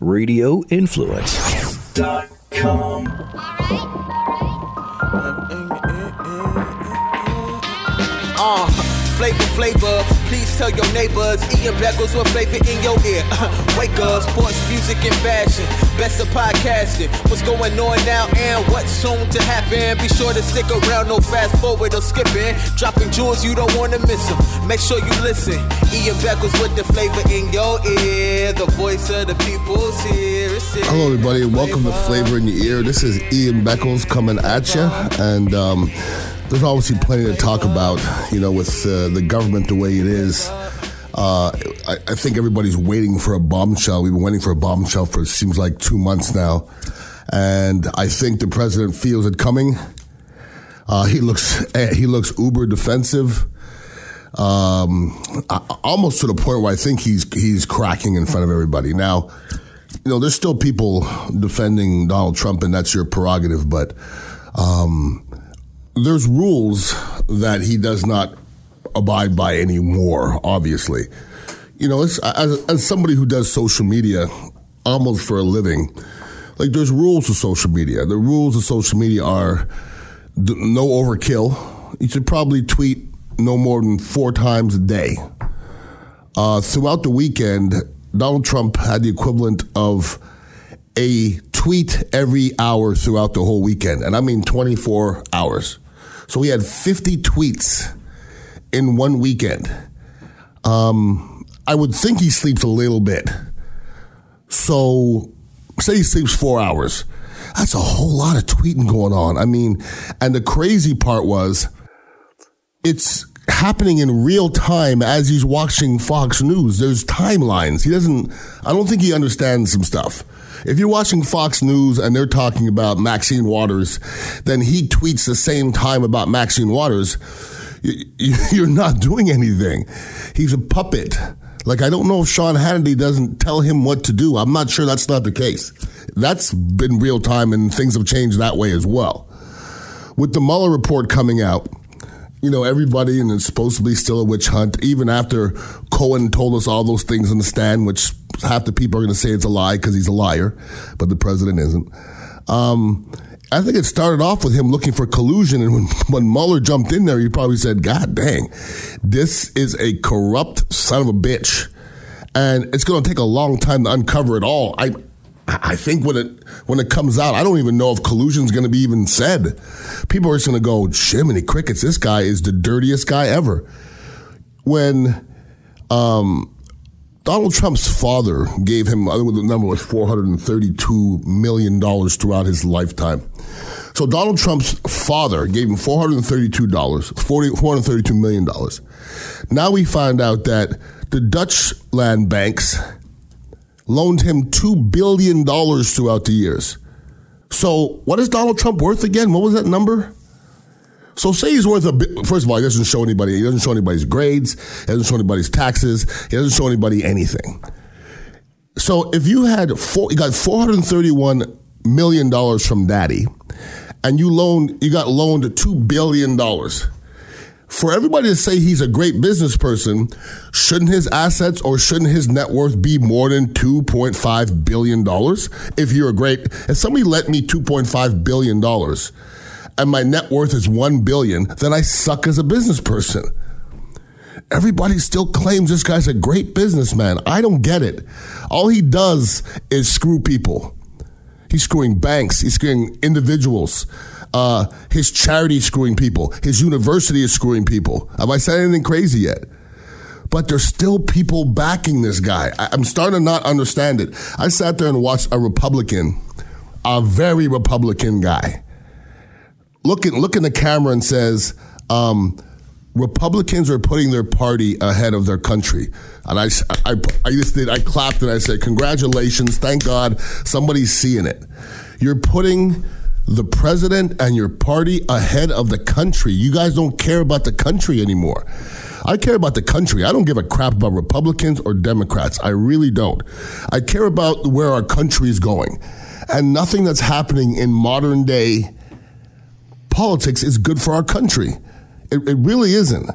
radioinfluence.com. Uh, flavor, flavor. Please tell your neighbors. Ian Beckles with flavor in your ear. Wake up, sports, music, and fashion. Best of podcasting. What's going on now and what's soon to happen? Be sure to stick around, no fast forward or skipping. Dropping jewels, you don't want to miss them. Make sure you listen. Ian Beckles with the flavor in your ear. The voice of the people's here. Hello, everybody. Welcome to Flavor in Your Ear. This is Ian Beckles coming at you. And, um, there's obviously plenty to talk about, you know, with uh, the government the way it is. Uh, I, I, think everybody's waiting for a bombshell. We've been waiting for a bombshell for it seems like two months now, and I think the president feels it coming. Uh, he looks he looks uber defensive, um, almost to the point where I think he's he's cracking in front of everybody. Now, you know, there's still people defending Donald Trump, and that's your prerogative, but. Um, there's rules that he does not abide by anymore, obviously. You know, as, as somebody who does social media almost for a living, like there's rules to social media. The rules of social media are no overkill. You should probably tweet no more than four times a day. Uh, throughout the weekend, Donald Trump had the equivalent of a tweet every hour throughout the whole weekend. And I mean 24 hours. So he had 50 tweets in one weekend. Um, I would think he sleeps a little bit. So, say he sleeps four hours. That's a whole lot of tweeting going on. I mean, and the crazy part was it's happening in real time as he's watching Fox News. There's timelines. He doesn't, I don't think he understands some stuff. If you're watching Fox News and they're talking about Maxine Waters, then he tweets the same time about Maxine Waters. You're not doing anything. He's a puppet. Like, I don't know if Sean Hannity doesn't tell him what to do. I'm not sure that's not the case. That's been real time and things have changed that way as well. With the Mueller report coming out, you know, everybody, and it's supposed to be still a witch hunt, even after Cohen told us all those things in the stand, which half the people are going to say it's a lie because he's a liar, but the president isn't. Um, I think it started off with him looking for collusion, and when, when Mueller jumped in there, he probably said, God dang, this is a corrupt son of a bitch. And it's going to take a long time to uncover it all. I, I think when it when it comes out, I don't even know if collusion is going to be even said. People are just going to go, Jiminy crickets, this guy is the dirtiest guy ever. When um, Donald Trump's father gave him, I think the number was $432 million throughout his lifetime. So Donald Trump's father gave him $432, $432 million. Now we find out that the Dutch land banks loaned him $2 billion throughout the years. So what is Donald Trump worth again? What was that number? So say he's worth a bit. First of all, he doesn't show anybody. He doesn't show anybody's grades. He doesn't show anybody's taxes. He doesn't show anybody anything. So if you had four, you got four hundred thirty-one million dollars from Daddy, and you loaned, you got loaned two billion dollars for everybody to say he's a great business person, shouldn't his assets or shouldn't his net worth be more than $2.5 billion? If you're a great, if somebody lent me $2.5 billion and my net worth is 1 billion, then I suck as a business person. Everybody still claims this guy's a great businessman. I don't get it. All he does is screw people. He's screwing banks. He's screwing individuals. Uh, his charity screwing people. His university is screwing people. Have I said anything crazy yet? But there's still people backing this guy. I, I'm starting to not understand it. I sat there and watched a Republican, a very Republican guy, look in, look in the camera and says, um, Republicans are putting their party ahead of their country. And I, I, I just did, I clapped and I said, congratulations. Thank God somebody's seeing it. You're putting the president and your party ahead of the country. You guys don't care about the country anymore. I care about the country. I don't give a crap about Republicans or Democrats. I really don't. I care about where our country is going. And nothing that's happening in modern day politics is good for our country. It, it really isn't.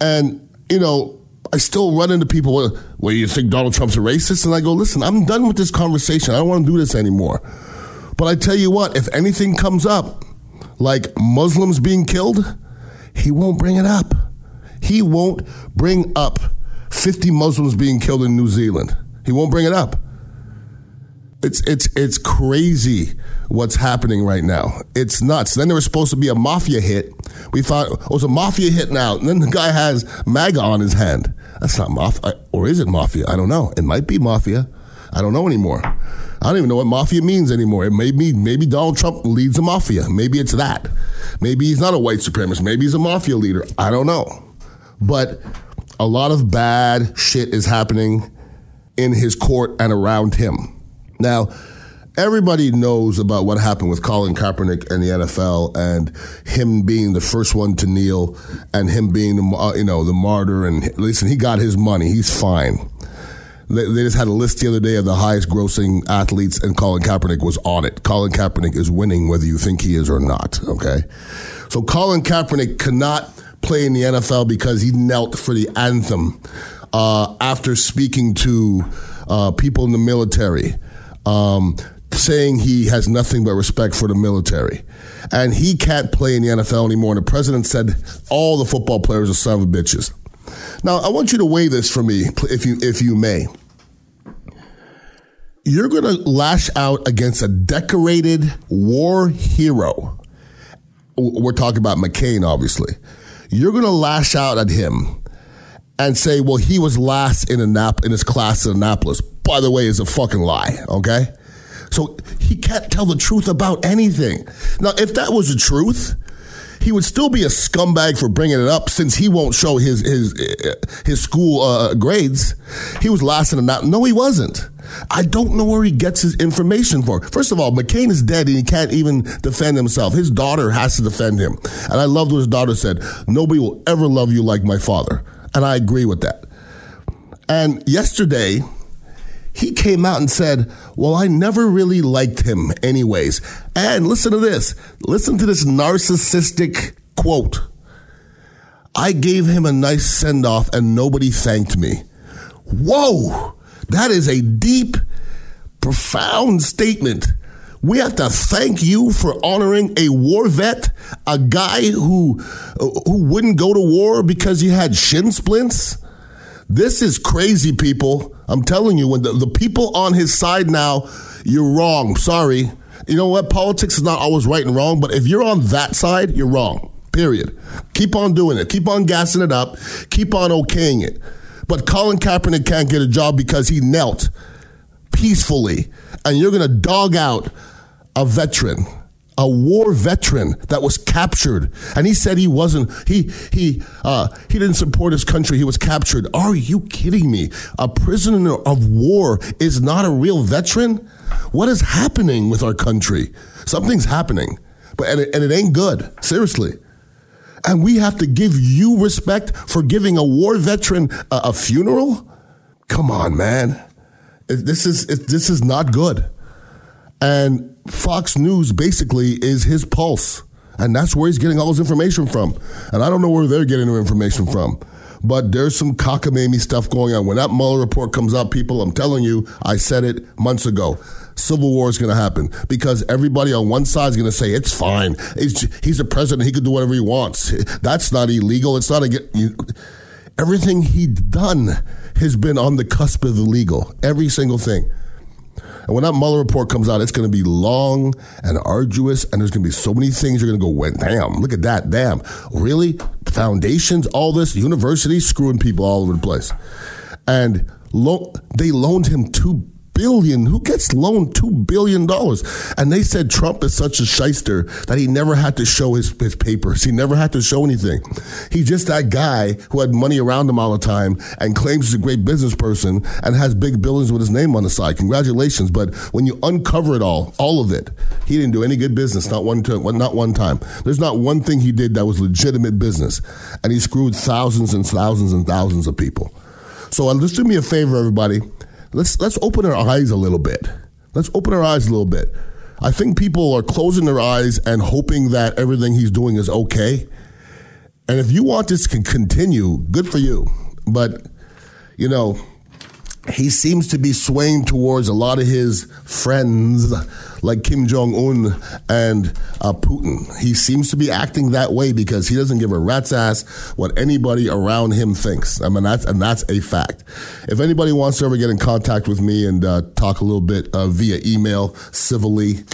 And, you know, I still run into people where, where you think Donald Trump's a racist, and I go, listen, I'm done with this conversation. I don't want to do this anymore. But I tell you what, if anything comes up, like Muslims being killed, he won't bring it up. He won't bring up 50 Muslims being killed in New Zealand. He won't bring it up. It's it's it's crazy what's happening right now. It's nuts. Then there was supposed to be a mafia hit. We thought oh, it was a mafia hit now. And then the guy has MAGA on his hand. That's not mafia, or is it mafia? I don't know. It might be mafia. I don't know anymore. I don't even know what mafia means anymore. It may be maybe Donald Trump leads a mafia. Maybe it's that. Maybe he's not a white supremacist. Maybe he's a mafia leader. I don't know. But a lot of bad shit is happening in his court and around him. Now, everybody knows about what happened with Colin Kaepernick and the NFL and him being the first one to kneel and him being the uh, you know the martyr. And listen he got his money. He's fine. They, they just had a list the other day of the highest grossing athletes and Colin Kaepernick was on it. Colin Kaepernick is winning whether you think he is or not okay? So Colin Kaepernick cannot play in the NFL because he knelt for the anthem uh, after speaking to uh, people in the military um, saying he has nothing but respect for the military. And he can't play in the NFL anymore. And the president said all the football players are son of bitches. Now, I want you to weigh this for me, if you, if you may. You're going to lash out against a decorated war hero. We're talking about McCain, obviously. You're going to lash out at him and say, well, he was last in, Annap- in his class in Annapolis. By the way, is a fucking lie, okay? So he can't tell the truth about anything. Now, if that was the truth, he would still be a scumbag for bringing it up since he won't show his his his school uh, grades. He was last in the No, he wasn't. I don't know where he gets his information for. First of all, McCain is dead and he can't even defend himself. His daughter has to defend him. And I love what his daughter said. Nobody will ever love you like my father. And I agree with that. And yesterday, he came out and said, Well, I never really liked him, anyways. And listen to this listen to this narcissistic quote I gave him a nice send off and nobody thanked me. Whoa, that is a deep, profound statement. We have to thank you for honoring a war vet, a guy who who wouldn't go to war because he had shin splints. This is crazy, people. I'm telling you, when the, the people on his side now, you're wrong. Sorry. You know what? Politics is not always right and wrong, but if you're on that side, you're wrong. Period. Keep on doing it. Keep on gassing it up. Keep on okaying it. But Colin Kaepernick can't get a job because he knelt peacefully, and you're going to dog out a veteran a war veteran that was captured, and he said he wasn't. He he uh, he didn't support his country. He was captured. Are you kidding me? A prisoner of war is not a real veteran. What is happening with our country? Something's happening, but and it, and it ain't good. Seriously. And we have to give you respect for giving a war veteran a, a funeral. Come on, man. This is this is not good. And Fox News basically is his pulse. And that's where he's getting all his information from. And I don't know where they're getting their information from. But there's some cockamamie stuff going on. When that Mueller report comes out, people, I'm telling you, I said it months ago. Civil war is going to happen because everybody on one side is going to say it's fine. He's, he's the president; he can do whatever he wants. That's not illegal. It's not a. get. Everything he's done has been on the cusp of the legal. Every single thing. And when that Mueller report comes out, it's going to be long and arduous, and there's going to be so many things you're going to go, well, damn, look at that, damn. Really? Foundations, all this, universities screwing people all over the place. And lo- they loaned him two billion. Who gets loaned two billion dollars? And they said Trump is such a shyster that he never had to show his, his papers. He never had to show anything. He's just that guy who had money around him all the time and claims he's a great business person and has big buildings with his name on the side. Congratulations. But when you uncover it all, all of it, he didn't do any good business. Not one, to, not one time. There's not one thing he did that was legitimate business. And he screwed thousands and thousands and thousands of people. So uh, just do me a favor, everybody let's let's open our eyes a little bit. Let's open our eyes a little bit. I think people are closing their eyes and hoping that everything he's doing is okay. And if you want this to continue, good for you. But you know, he seems to be swaying towards a lot of his friends like Kim Jong Un and uh, Putin. He seems to be acting that way because he doesn't give a rat's ass what anybody around him thinks. I mean, that's and that's a fact. If anybody wants to ever get in contact with me and uh, talk a little bit uh, via email civilly.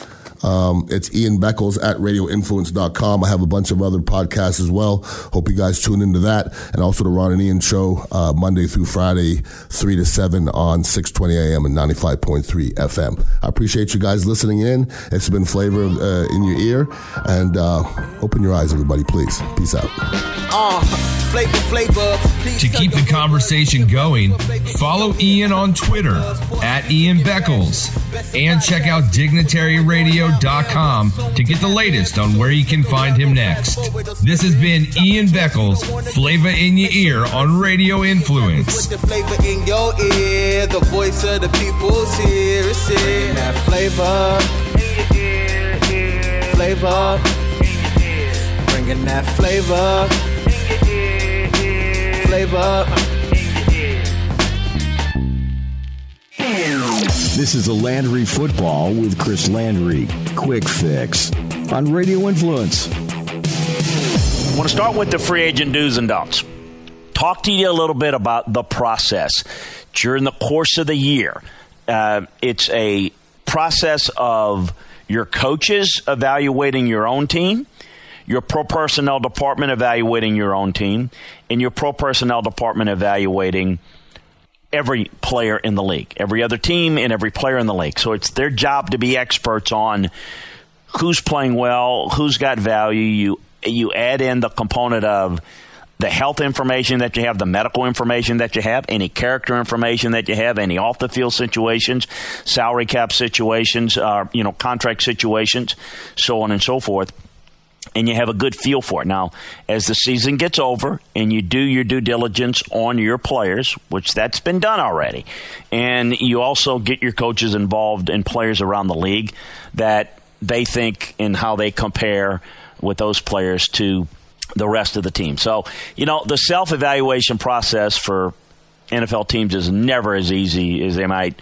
Um, it's Ian Beckles at radioinfluence.com. I have a bunch of other podcasts as well. Hope you guys tune into that. And also the Ron and Ian show, uh, Monday through Friday, 3 to 7 on 620 AM and 95.3 FM. I appreciate you guys listening in. It's been flavor uh, in your ear. And uh, open your eyes, everybody, please. Peace out. Uh, flavor, flavor. to keep the conversation going, follow Ian on Twitter at Ian Beckles and check out Dignitary Radio radio.com to get the latest on where you can find him next. This has been Ian Beckles, Flavor in Your Ear on Radio Influence. Put the flavor in your ear, the voice of the people's here. It's in that flavor. Flavor. Bringing that flavor. Flavor. This is a Landry Football with Chris Landry. Quick fix on Radio Influence. I want to start with the free agent do's and don'ts. Talk to you a little bit about the process during the course of the year. Uh, it's a process of your coaches evaluating your own team, your pro personnel department evaluating your own team, and your pro personnel department evaluating every player in the league, every other team, and every player in the league. So it's their job to be experts on who's playing well, who's got value. You you add in the component of the health information that you have, the medical information that you have, any character information that you have, any off the field situations, salary cap situations, uh, you know, contract situations, so on and so forth and you have a good feel for it. Now, as the season gets over and you do your due diligence on your players, which that's been done already, and you also get your coaches involved and players around the league that they think and how they compare with those players to the rest of the team. So, you know, the self evaluation process for NFL teams is never as easy as they might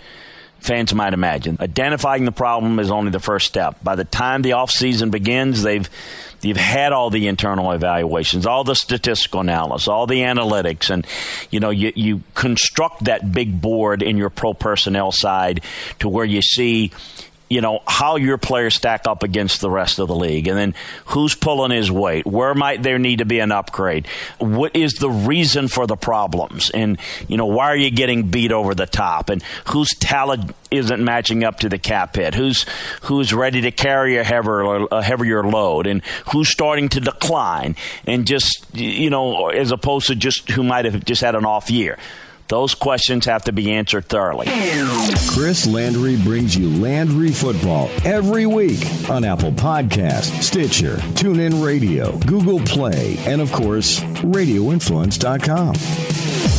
fans might imagine. Identifying the problem is only the first step. By the time the offseason begins, they've you've had all the internal evaluations, all the statistical analysis, all the analytics, and you know you, you construct that big board in your pro personnel side to where you see you know how your players stack up against the rest of the league. And then who's pulling his weight? Where might there need to be an upgrade? What is the reason for the problems? And you know why are you getting beat over the top? And whose talent isn't matching up to the cap hit? Who's who's ready to carry a heavier a heavier load? And who's starting to decline? And just you know as opposed to just who might have just had an off year those questions have to be answered thoroughly. Chris Landry brings you Landry Football every week on Apple Podcast, Stitcher, TuneIn Radio, Google Play, and of course, RadioInfluence.com.